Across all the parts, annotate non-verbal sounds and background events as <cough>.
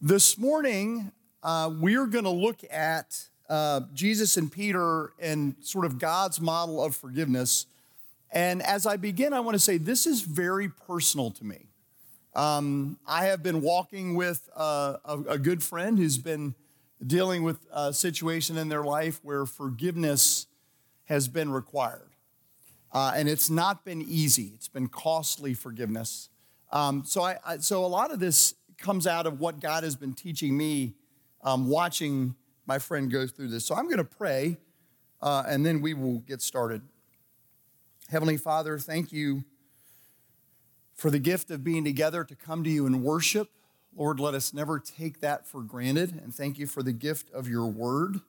This morning, uh, we're going to look at uh, Jesus and Peter and sort of God's model of forgiveness. And as I begin, I want to say this is very personal to me. Um, I have been walking with uh, a, a, good friend who's been dealing with a situation in their life where forgiveness has been required. Uh, and it's not been easy, it's been costly forgiveness. Um, so, I, I, so a lot of this comes out of what God has been teaching me um, watching my friend go through this. So I'm going to pray uh, and then we will get started. Heavenly Father, thank you for the gift of being together to come to you and worship. Lord, let us never take that for granted. And thank you for the gift of your word,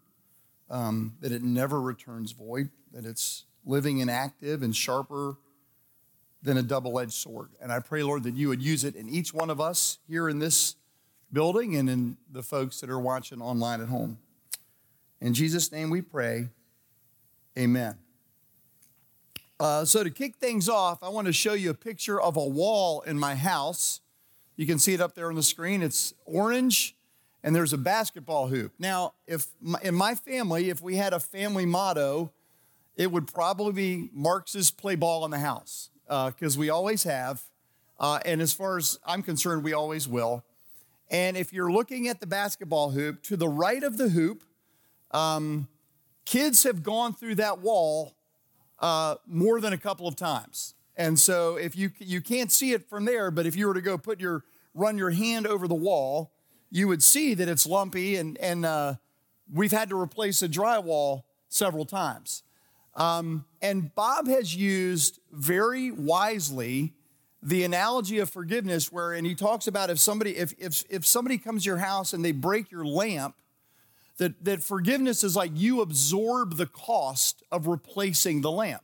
um, that it never returns void, that it's living and active and sharper than a double edged sword. And I pray, Lord, that you would use it in each one of us here in this building and in the folks that are watching online at home. In Jesus' name we pray. Amen. Uh, so, to kick things off, I want to show you a picture of a wall in my house. You can see it up there on the screen. It's orange, and there's a basketball hoop. Now, if in my family, if we had a family motto, it would probably be Marks's play ball in the house because uh, we always have. Uh, and as far as I'm concerned, we always will. And if you're looking at the basketball hoop, to the right of the hoop, um, kids have gone through that wall uh, more than a couple of times. And so if you you can't see it from there, but if you were to go put your run your hand over the wall, you would see that it's lumpy, and and uh, we've had to replace the drywall several times. Um, and Bob has used very wisely the analogy of forgiveness, where and he talks about if somebody if if if somebody comes to your house and they break your lamp, that that forgiveness is like you absorb the cost of replacing the lamp,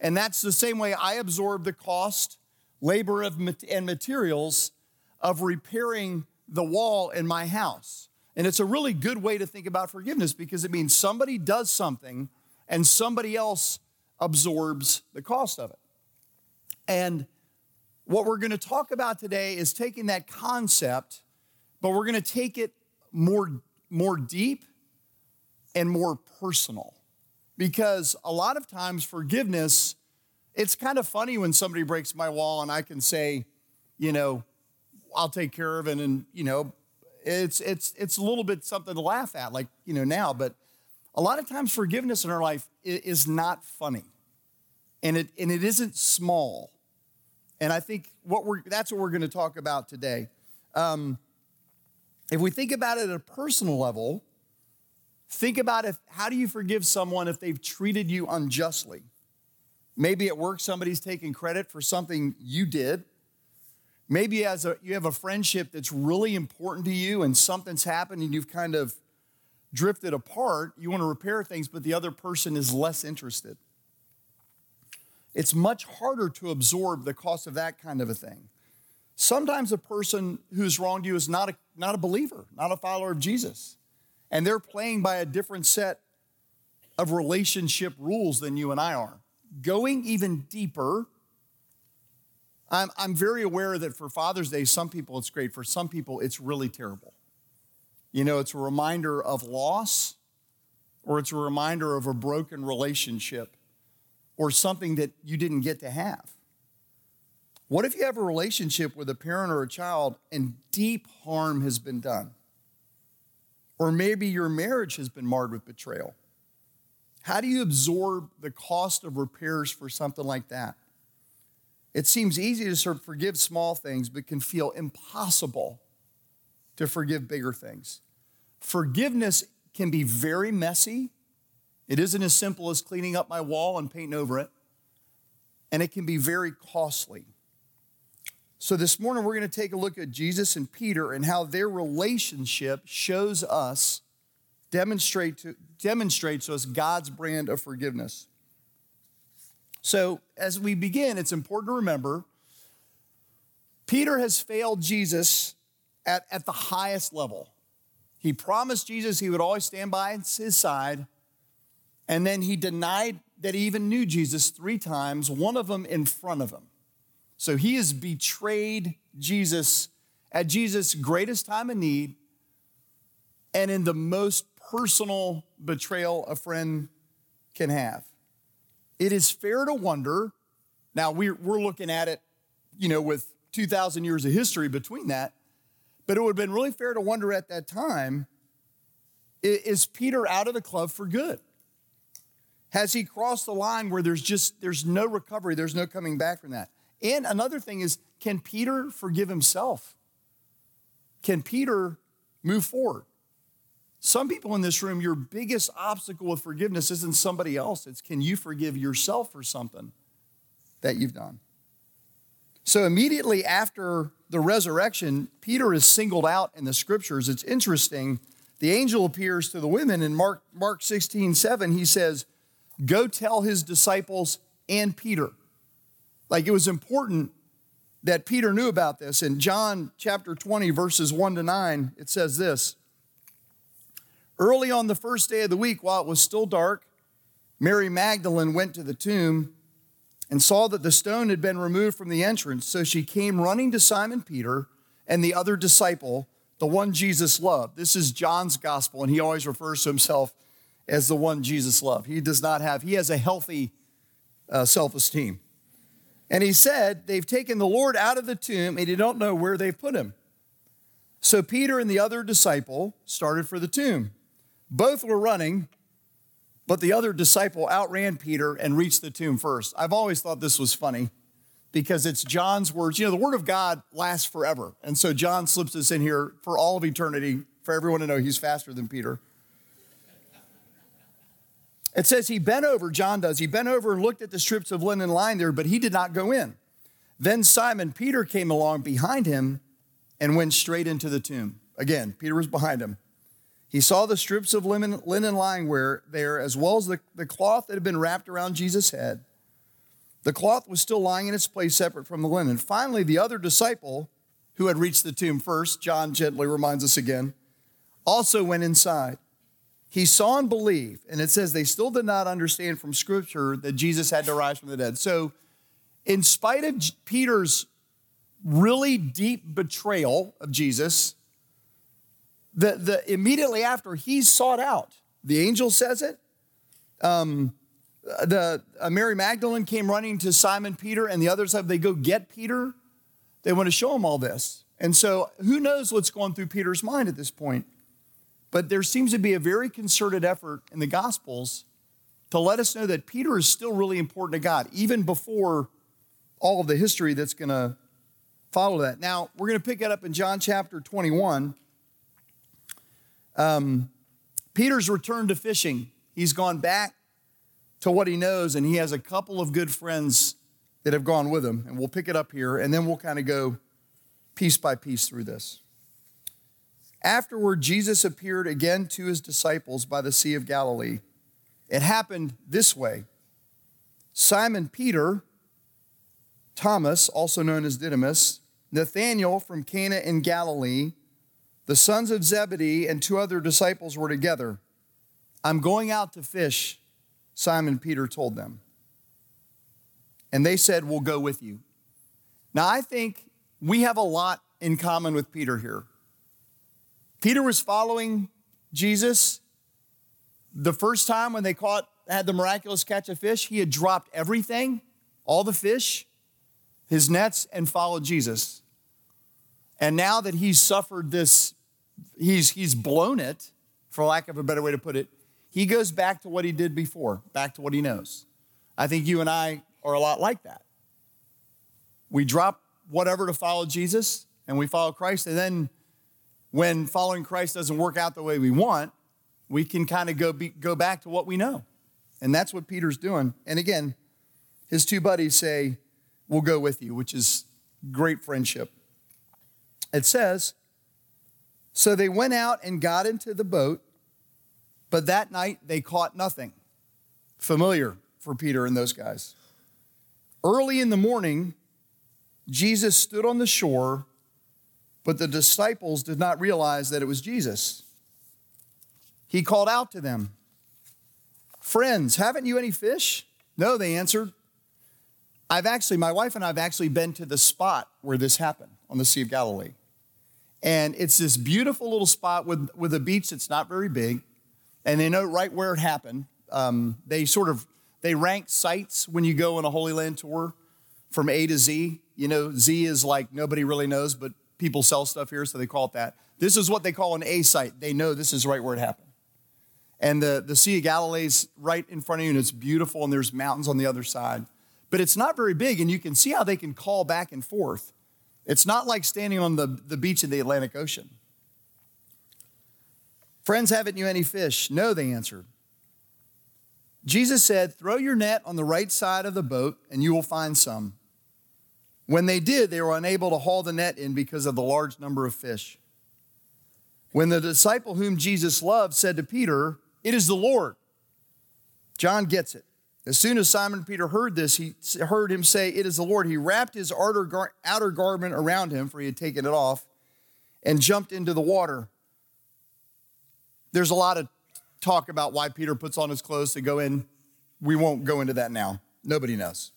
and that's the same way I absorb the cost, labor of and materials of repairing the wall in my house. And it's a really good way to think about forgiveness because it means somebody does something and somebody else absorbs the cost of it. And what we're going to talk about today is taking that concept, but we're going to take it more, more deep and more personal. Because a lot of times, forgiveness, it's kind of funny when somebody breaks my wall and I can say, you know, I'll take care of it. And, you know, it's, it's, it's a little bit something to laugh at, like, you know, now, but a lot of times forgiveness in our life is not funny and it, and it isn't small. And I think what we're, that's what we're going to talk about today. Um, if we think about it at a personal level, think about if, how do you forgive someone if they've treated you unjustly? Maybe at work somebody's taking credit for something you did. Maybe as a, you have a friendship that's really important to you and something's happened and you've kind of drifted apart, you want to repair things, but the other person is less interested. It's much harder to absorb the cost of that kind of a thing. Sometimes a person who's wronged you is not a, not a believer, not a follower of Jesus, and they're playing by a different set of relationship rules than you and I are. Going even deeper, I'm, I'm very aware that for Father's Day, some people it's great, for some people it's really terrible. You know, it's a reminder of loss, or it's a reminder of a broken relationship, or something that you didn't get to have. What if you have a relationship with a parent or a child and deep harm has been done? Or maybe your marriage has been marred with betrayal. How do you absorb the cost of repairs for something like that? It seems easy to sort of forgive small things, but can feel impossible to forgive bigger things. Forgiveness can be very messy. It isn't as simple as cleaning up my wall and painting over it. And it can be very costly. So, this morning we're going to take a look at Jesus and Peter and how their relationship shows us, demonstrate to, demonstrates to us God's brand of forgiveness. So, as we begin, it's important to remember Peter has failed Jesus at, at the highest level. He promised Jesus he would always stand by his side, and then he denied that he even knew Jesus three times, one of them in front of him. So he has betrayed Jesus at Jesus' greatest time of need and in the most personal betrayal a friend can have. It is fair to wonder, now we're, we're looking at it, you know, with 2,000 years of history between that, but it would have been really fair to wonder at that time is Peter out of the club for good? Has he crossed the line where there's just there's no recovery, there's no coming back from that? And another thing is, can Peter forgive himself? Can Peter move forward? Some people in this room, your biggest obstacle with forgiveness isn't somebody else. It's can you forgive yourself for something that you've done? So, immediately after the resurrection, Peter is singled out in the scriptures. It's interesting. The angel appears to the women in Mark, Mark 16, 7. He says, Go tell his disciples and Peter. Like it was important that Peter knew about this. In John chapter 20, verses 1 to 9, it says this Early on the first day of the week, while it was still dark, Mary Magdalene went to the tomb and saw that the stone had been removed from the entrance. So she came running to Simon Peter and the other disciple, the one Jesus loved. This is John's gospel, and he always refers to himself as the one Jesus loved. He does not have, he has a healthy uh, self esteem. And he said, They've taken the Lord out of the tomb and you don't know where they've put him. So Peter and the other disciple started for the tomb. Both were running, but the other disciple outran Peter and reached the tomb first. I've always thought this was funny because it's John's words. You know, the word of God lasts forever. And so John slips this in here for all of eternity for everyone to know he's faster than Peter. It says he bent over, John does, he bent over and looked at the strips of linen lying there, but he did not go in. Then Simon Peter came along behind him and went straight into the tomb. Again, Peter was behind him. He saw the strips of linen, lying where, there, as well as the, the cloth that had been wrapped around Jesus' head. The cloth was still lying in its place separate from the linen. Finally, the other disciple who had reached the tomb first, John gently reminds us again, also went inside. He saw and believed, and it says they still did not understand from Scripture that Jesus had to rise from the dead. So, in spite of Peter's really deep betrayal of Jesus, the, the, immediately after, he's sought out. The angel says it. Um, the uh, Mary Magdalene came running to Simon Peter, and the others have they go get Peter. They want to show him all this, and so who knows what's going through Peter's mind at this point? But there seems to be a very concerted effort in the Gospels to let us know that Peter is still really important to God, even before all of the history that's going to follow that. Now, we're going to pick it up in John chapter 21. Um, Peter's returned to fishing. He's gone back to what he knows, and he has a couple of good friends that have gone with him. And we'll pick it up here, and then we'll kind of go piece by piece through this. Afterward, Jesus appeared again to his disciples by the Sea of Galilee. It happened this way Simon Peter, Thomas, also known as Didymus, Nathanael from Cana in Galilee, the sons of Zebedee and two other disciples were together. I'm going out to fish, Simon Peter told them. And they said, We'll go with you. Now, I think we have a lot in common with Peter here. Peter was following Jesus the first time when they caught, had the miraculous catch of fish, he had dropped everything, all the fish, his nets, and followed Jesus. And now that he's suffered this, he's, he's blown it, for lack of a better way to put it, he goes back to what he did before, back to what he knows. I think you and I are a lot like that. We drop whatever to follow Jesus and we follow Christ, and then when following Christ doesn't work out the way we want, we can kind of go, go back to what we know. And that's what Peter's doing. And again, his two buddies say, We'll go with you, which is great friendship. It says, So they went out and got into the boat, but that night they caught nothing. Familiar for Peter and those guys. Early in the morning, Jesus stood on the shore, but the disciples did not realize that it was Jesus. He called out to them, Friends, haven't you any fish? No, they answered. I've actually, my wife and I have actually been to the spot where this happened on the Sea of Galilee. And it's this beautiful little spot with, with a beach that's not very big. And they know right where it happened. Um, they sort of, they rank sites when you go on a Holy Land tour from A to Z. You know, Z is like nobody really knows, but people sell stuff here, so they call it that. This is what they call an A site. They know this is right where it happened. And the, the Sea of Galilee's right in front of you, and it's beautiful, and there's mountains on the other side. But it's not very big, and you can see how they can call back and forth. It's not like standing on the, the beach of the Atlantic Ocean. Friends, haven't you any fish? No, they answered. Jesus said, Throw your net on the right side of the boat, and you will find some. When they did, they were unable to haul the net in because of the large number of fish. When the disciple whom Jesus loved said to Peter, It is the Lord, John gets it. As soon as Simon Peter heard this, he heard him say, It is the Lord. He wrapped his outer, garment around him, for he had taken it off, and jumped into the water. There's a lot of talk about why Peter puts on his clothes to go in. We won't go into that now. Nobody knows.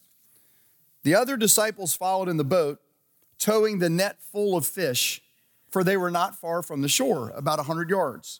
The other disciples followed in the boat, towing the net full of fish, for they were not far from the shore, about a 100 yards.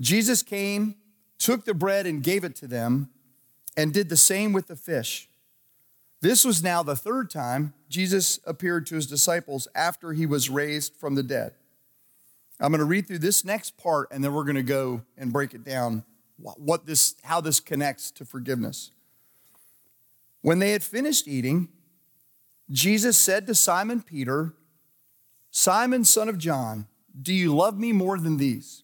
Jesus came, took the bread, and gave it to them, and did the same with the fish. This was now the third time Jesus appeared to his disciples after he was raised from the dead. I'm going to read through this next part, and then we're going to go and break it down what this, how this connects to forgiveness. When they had finished eating, Jesus said to Simon Peter, Simon, son of John, do you love me more than these?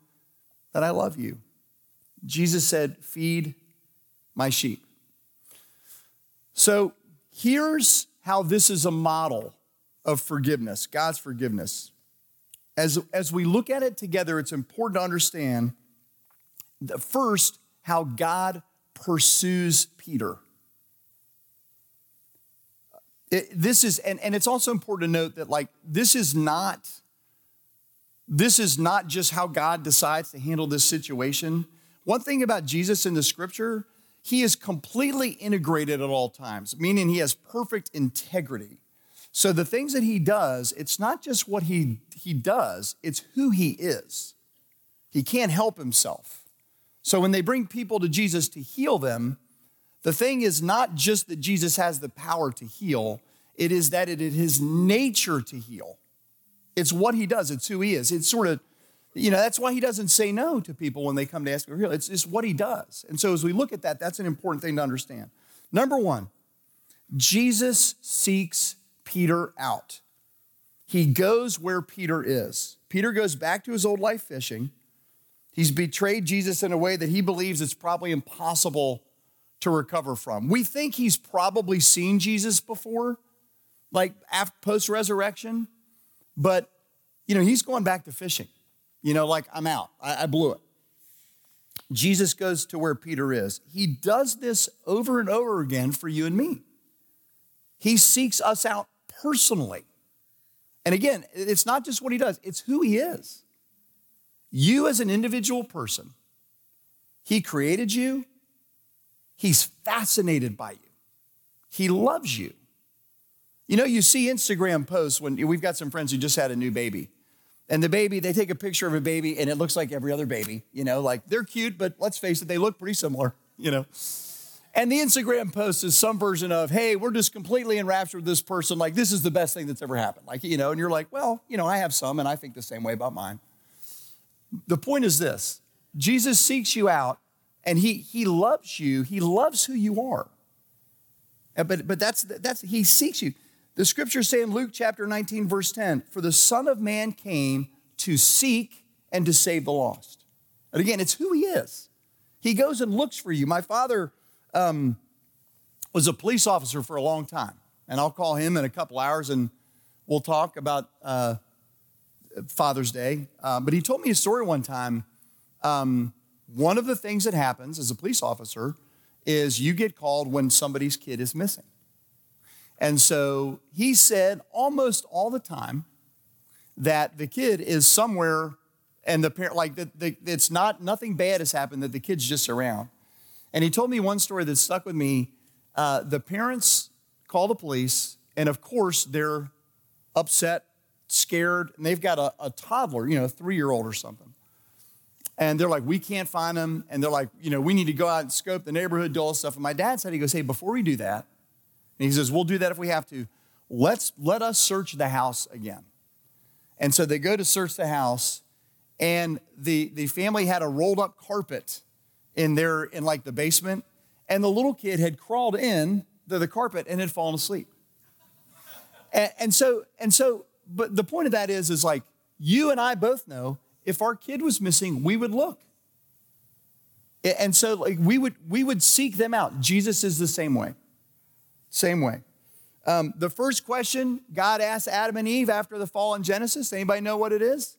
that I love you. Jesus said, Feed my sheep. So here's how this is a model of forgiveness, God's forgiveness. As, as we look at it together, it's important to understand the first, how God pursues Peter. It, this is, and, and it's also important to note that, like, this is not, this is not just how God decides to handle this situation. One thing about Jesus in the scripture, he is completely integrated at all times, meaning he has perfect integrity. So the things that he does, it's not just what he, he does, it's who he is. He can't help himself. So when they bring people to Jesus to heal them, the thing is not just that Jesus has the power to heal, it is that it is his nature to heal. It's what he does, it's who he is. It's sort of, you know, that's why he doesn't say no to people when they come to ask for heal. It's, it's what he does. And so as we look at that, that's an important thing to understand. Number one, Jesus seeks Peter out. He goes where Peter is. Peter goes back to his old life fishing. He's betrayed Jesus in a way that he believes it's probably impossible to recover from. We think he's probably seen Jesus before, like after post resurrection, but you know, he's going back to fishing. You know, like I'm out, I, I blew it. Jesus goes to where Peter is. He does this over and over again for you and me. He seeks us out personally. And again, it's not just what he does, it's who he is. You, as an individual person, He created you, He's fascinated by you, He loves you. You know, you see Instagram posts when we've got some friends who just had a new baby. And the baby, they take a picture of a baby and it looks like every other baby, you know, like they're cute, but let's face it, they look pretty similar, you know. And the Instagram post is some version of, hey, we're just completely enraptured with this person. Like, this is the best thing that's ever happened. Like, you know, and you're like, well, you know, I have some and I think the same way about mine. The point is this Jesus seeks you out and he, he loves you. He loves who you are. But, but that's, that's, he seeks you. The scriptures say in Luke chapter 19, verse 10, for the Son of Man came to seek and to save the lost. And again, it's who he is. He goes and looks for you. My father um, was a police officer for a long time, and I'll call him in a couple hours and we'll talk about uh, Father's Day. Uh, but he told me a story one time. Um, one of the things that happens as a police officer is you get called when somebody's kid is missing. And so he said almost all the time that the kid is somewhere and the parent, like, the, the, it's not, nothing bad has happened, that the kid's just around. And he told me one story that stuck with me. Uh, the parents call the police, and of course, they're upset, scared, and they've got a, a toddler, you know, a three year old or something. And they're like, we can't find him. And they're like, you know, we need to go out and scope the neighborhood, do all stuff. And my dad said, he goes, hey, before we do that, and he says, we'll do that if we have to. Let's let us search the house again. And so they go to search the house, and the, the family had a rolled up carpet in their in like the basement, and the little kid had crawled in to the carpet and had fallen asleep. And, and so, and so, but the point of that is, is like you and I both know if our kid was missing, we would look. And so like we would we would seek them out. Jesus is the same way. Same way. Um, the first question God asked Adam and Eve after the fall in Genesis, anybody know what it is?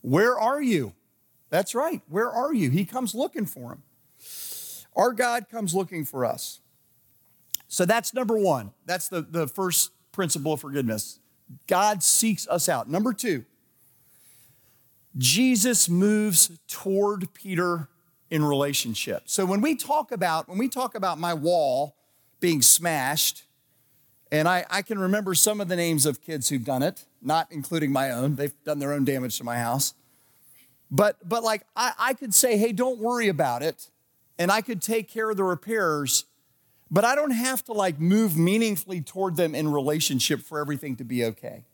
Where are you? That's right. Where are you? He comes looking for him. Our God comes looking for us. So that's number one. That's the, the first principle of forgiveness. God seeks us out. Number two, Jesus moves toward Peter in relationship. So when we talk about when we talk about my wall being smashed, and I, I can remember some of the names of kids who've done it, not including my own. They've done their own damage to my house. But, but like, I, I could say, hey, don't worry about it. And I could take care of the repairs, but I don't have to like move meaningfully toward them in relationship for everything to be okay.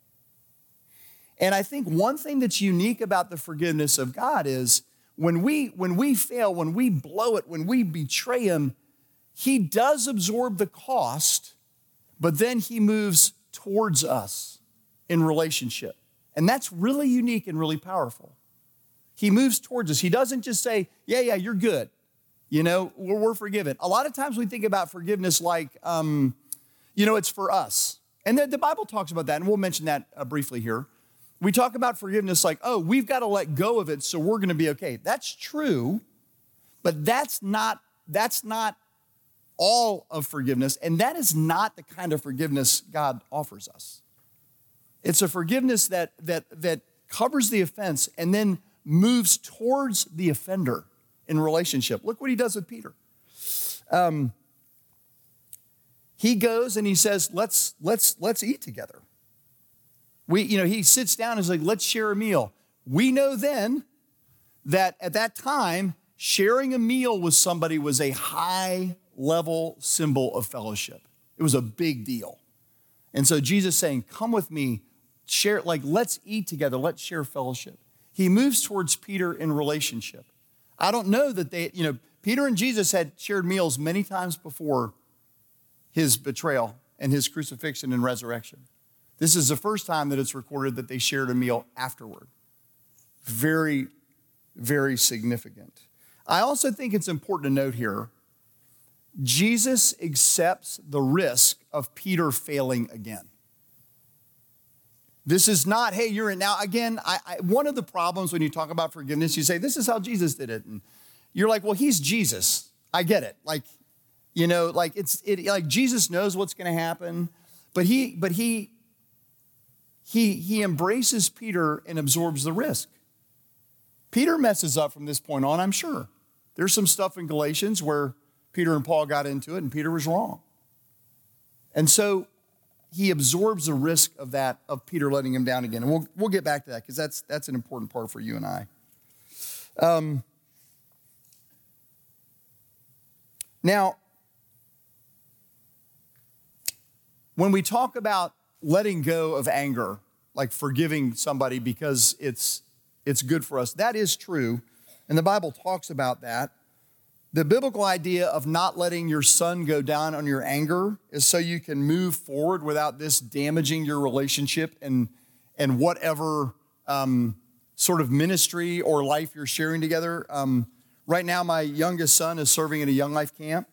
And I think one thing that's unique about the forgiveness of God is when we when we fail, when we blow it, when we betray him, he does absorb the cost, but then he moves towards us in relationship. And that's really unique and really powerful. He moves towards us. He doesn't just say, Yeah, yeah, you're good. You know, we're, we're forgiven. A lot of times we think about forgiveness like, um, you know, it's for us. And the, the, Bible talks about that, and we'll mention that uh, briefly here. We talk about forgiveness like, oh, we've got to let go of it so we're going to be okay. That's true, but that's not that's not all of forgiveness, and that is not the kind of forgiveness God offers us. It's a forgiveness that that that covers the offense and then moves towards the offender in relationship. Look what he does with Peter. Um, he goes and he says, "Let's let's let's eat together." We, you know, he sits down and is like, "Let's share a meal." We know then that at that time, sharing a meal with somebody was a high level symbol of fellowship. It was a big deal. And so Jesus saying, "Come with me, share like let's eat together, let's share fellowship." He moves towards Peter in relationship. I don't know that they, you know, Peter and Jesus had shared meals many times before his betrayal and his crucifixion and resurrection. This is the first time that it's recorded that they shared a meal afterward. Very, very significant. I also think it's important to note here Jesus accepts the risk of Peter failing again. This is not, hey, you're in. Now, again, I, I, one of the problems when you talk about forgiveness, you say, this is how Jesus did it. And you're like, well, he's Jesus. I get it. Like, you know, like it's it, like Jesus knows what's going to happen, but he, but he, he, he embraces Peter and absorbs the risk. Peter messes up from this point on, I'm sure. There's some stuff in Galatians where Peter and Paul got into it, and Peter was wrong. And so he absorbs the risk of that, of Peter letting him down again. And we'll, we'll get back to that because that's, that's an important part for you and I. Um, now, when we talk about letting go of anger, like forgiving somebody because it's, it's good for us, that is true. And the Bible talks about that. The biblical idea of not letting your sun go down on your anger is so you can move forward without this damaging your relationship and, and whatever um, sort of ministry or life you're sharing together. Um, right now, my youngest son is serving in a Young Life camp.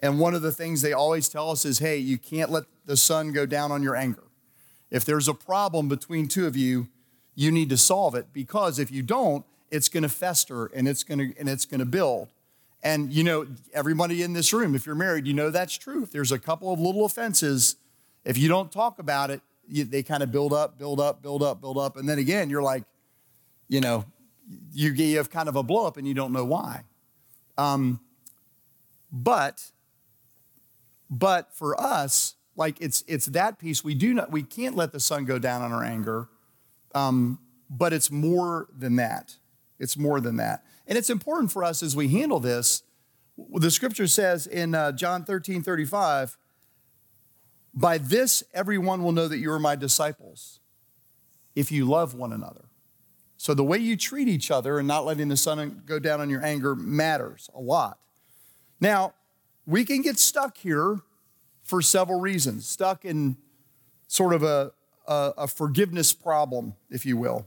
And one of the things they always tell us is hey, you can't let the sun go down on your anger. If there's a problem between two of you, you need to solve it because if you don't, it's going to fester and it's going to and it's going to build. And you know, everybody in this room, if you're married, you know that's true. If there's a couple of little offenses, if you don't talk about it, you, they kind of build up, build up, build up, build up. And then again, you're like, you know, you, you have kind of a blow up and you don't know why. Um, but, but for us, like it's it's that piece we do not we can't let the sun go down on our anger, um, but it's more than that. It's more than that. And it's important for us as we handle this. The scripture says in uh, John 13 35, by this everyone will know that you are my disciples if you love one another. So the way you treat each other and not letting the sun go down on your anger matters a lot. Now, we can get stuck here for several reasons, stuck in sort of a, a, a forgiveness problem, if you will.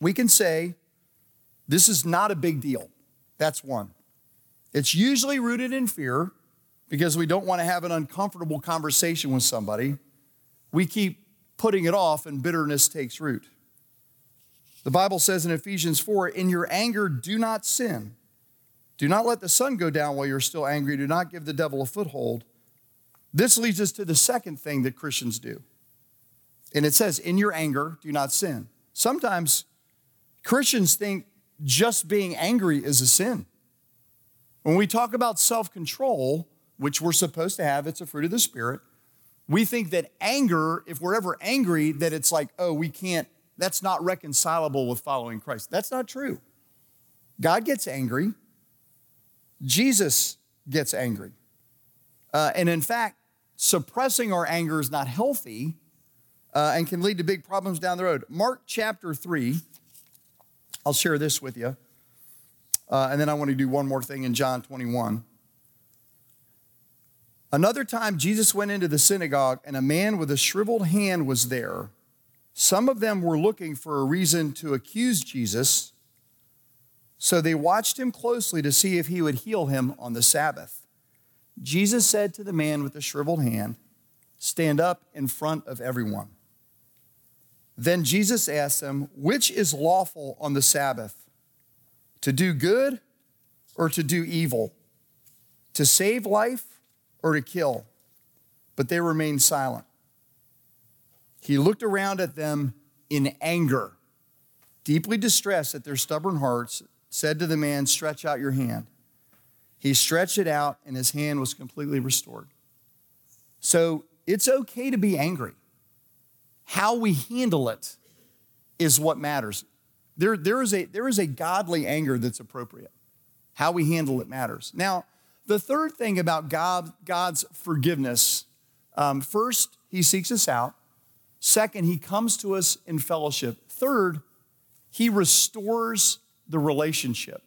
We can say, this is not a big deal. That's one. It's usually rooted in fear because we don't want to have an uncomfortable conversation with somebody. We keep putting it off and bitterness takes root. The Bible says in Ephesians 4 In your anger, do not sin. Do not let the sun go down while you're still angry. Do not give the devil a foothold. This leads us to the second thing that Christians do. And it says, In your anger, do not sin. Sometimes Christians think just being angry is a sin. When we talk about self control, which we're supposed to have, it's a fruit of the Spirit, we think that anger, if we're ever angry, that it's like, oh, we can't, that's not reconcilable with following Christ. That's not true. God gets angry, Jesus gets angry. Uh, and in fact, suppressing our anger is not healthy uh, and can lead to big problems down the road. Mark chapter 3 I'll share this with you. Uh, and then I want to do one more thing in John 21. Another time, Jesus went into the synagogue, and a man with a shriveled hand was there. Some of them were looking for a reason to accuse Jesus, so they watched him closely to see if he would heal him on the Sabbath. Jesus said to the man with the shriveled hand, Stand up in front of everyone. Then Jesus asked them, Which is lawful on the Sabbath? To do good or to do evil? To save life or to kill? But they remained silent. He looked around at them in anger, deeply distressed at their stubborn hearts, said to the man, Stretch out your hand. He stretched it out, and his hand was completely restored. So it's okay to be angry. How we handle it is what matters. There, there, is a, there is a godly anger that's appropriate. How we handle it matters. Now, the third thing about God, God's forgiveness um, first, he seeks us out. Second, he comes to us in fellowship. Third, he restores the relationship.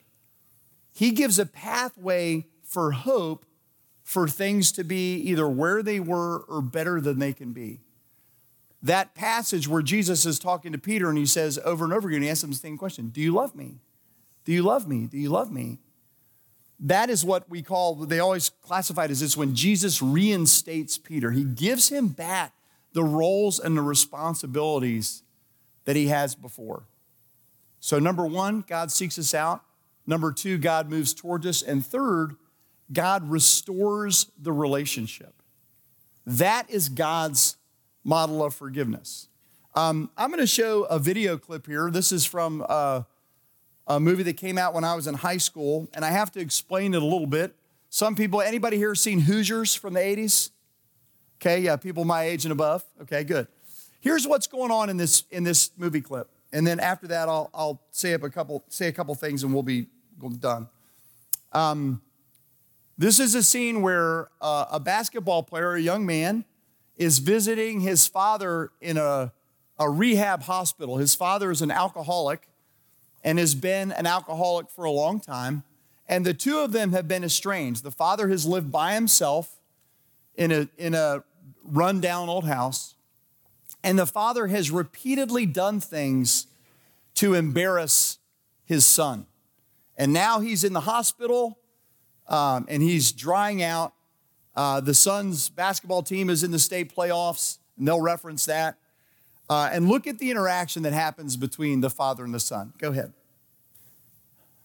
He gives a pathway for hope for things to be either where they were or better than they can be that passage where Jesus is talking to Peter and he says over and over again, he asks him the same question Do you love me? Do you love me? Do you love me? That is what we call, they always classify it as this when Jesus reinstates Peter. He gives him back the roles and the responsibilities that he has before. So, number one, God seeks us out. Number two, God moves towards us. And third, God restores the relationship. That is God's model of forgiveness. Um, I'm going to show a video clip here. This is from uh, a movie that came out when I was in high school, and I have to explain it a little bit. Some people, anybody here seen Hoosiers from the 80s? Okay, yeah, people my age and above. Okay, good. Here's what's going on in this in this movie clip, and then after that, I'll I'll say up a couple say a couple things, and we'll be done. Um, this is a scene where uh, a basketball player, a young man, is visiting his father in a, a rehab hospital. His father is an alcoholic and has been an alcoholic for a long time. And the two of them have been estranged. The father has lived by himself in a, in a rundown old house. And the father has repeatedly done things to embarrass his son. And now he's in the hospital um, and he's drying out. Uh, the son's basketball team is in the state playoffs, and they'll reference that. Uh, and look at the interaction that happens between the father and the son. Go ahead.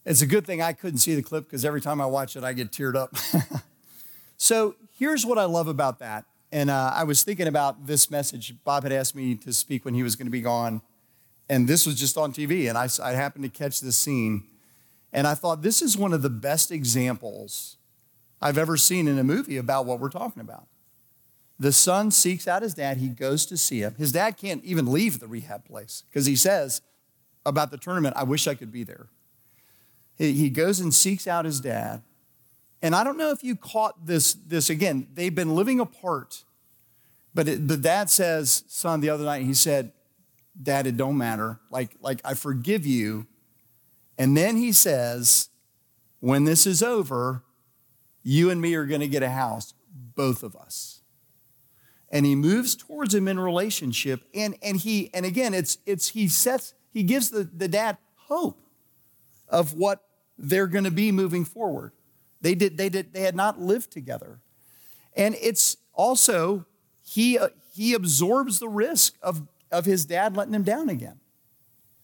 It's a good thing I couldn't see the clip because every time I watch it, I get teared up. <laughs> so here's what I love about that. And uh, I was thinking about this message. Bob had asked me to speak when he was going to be gone. And this was just on TV. And I, I happened to catch this scene. And I thought, this is one of the best examples I've ever seen in a movie about what we're talking about. The son seeks out his dad. He goes to see him. His dad can't even leave the rehab place because he says about the tournament, I wish I could be there. He goes and seeks out his dad. And I don't know if you caught this, this again, they've been living apart. But it, the dad says, son, the other night, he said, Dad, it don't matter. Like, like I forgive you. And then he says, when this is over, you and me are going to get a house, both of us. And he moves towards him in relationship. And, and he, and again, it's, it's he sets, he gives the, the dad hope of what they're going to be moving forward. They did, they did, they had not lived together. And it's also, he, he absorbs the risk of, of his dad letting him down again.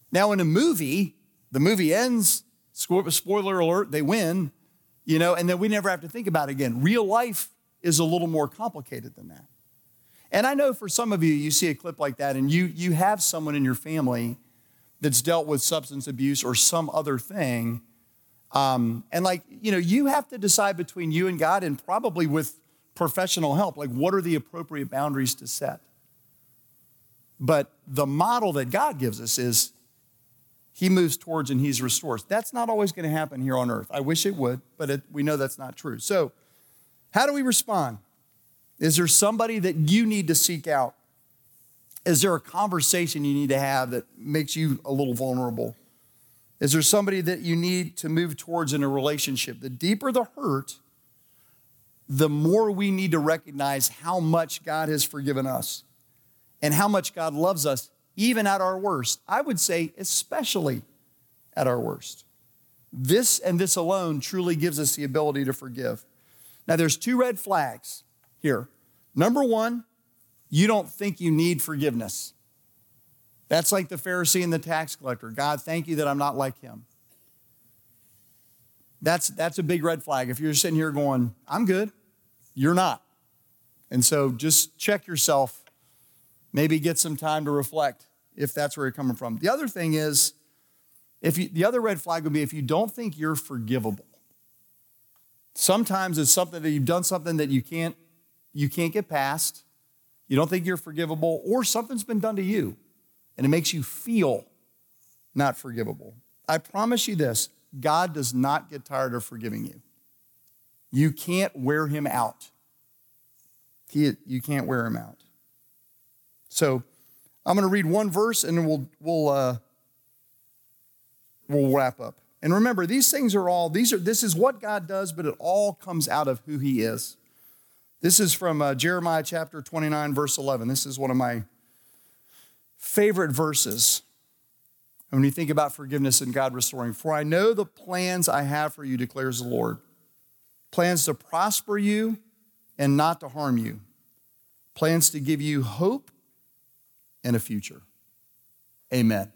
Now, in a movie, the movie ends, spoiler alert, they win, you know, and then we never have to think about it again. Real life is a little more complicated than that. And I know for some of you, you see a clip like that and you, you have someone in your family that's dealt with substance abuse or some other thing. Um, and like, you know, you have to decide between you and God and probably with professional help, like what are the appropriate boundaries to set? But the model that God gives us is he moves towards and he's restored. That's not always going to happen here on earth. I wish it would, but it, we know that's not true. So, how do we respond? Is there somebody that you need to seek out? Is there a conversation you need to have that makes you a little vulnerable? Is there somebody that you need to move towards in a relationship? The deeper the hurt, the more we need to recognize how much God has forgiven us and how much God loves us, even at our worst. I would say, especially at our worst. This and this alone truly gives us the ability to forgive. Now, there's two red flags here. Number one, you don't think you need forgiveness. That's like the Pharisee and the tax collector. God, thank you that I'm not like him. That's, that's a big red flag. If you're sitting here going, I'm good, you're not. And so just check yourself. Maybe get some time to reflect if that's where you're coming from. The other thing is, if you, the other red flag would be if you don't think you're forgivable. Sometimes it's something that you've done something that you can't you can't get past you don't think you're forgivable, or something's been done to you and it makes you feel not forgivable. I promise you this God does not get tired of forgiving you. You can't wear him out. He, you can't wear him out. So I'm going to read one verse and then we'll, we'll, uh, we'll wrap up. And remember, these things are all, these are, this is what God does, but it all comes out of who he is. This is from uh, Jeremiah chapter 29, verse 11. This is one of my favorite verses. And when you think about forgiveness and God restoring, for I know the plans I have for you, declares the Lord plans to prosper you and not to harm you, plans to give you hope and a future. Amen.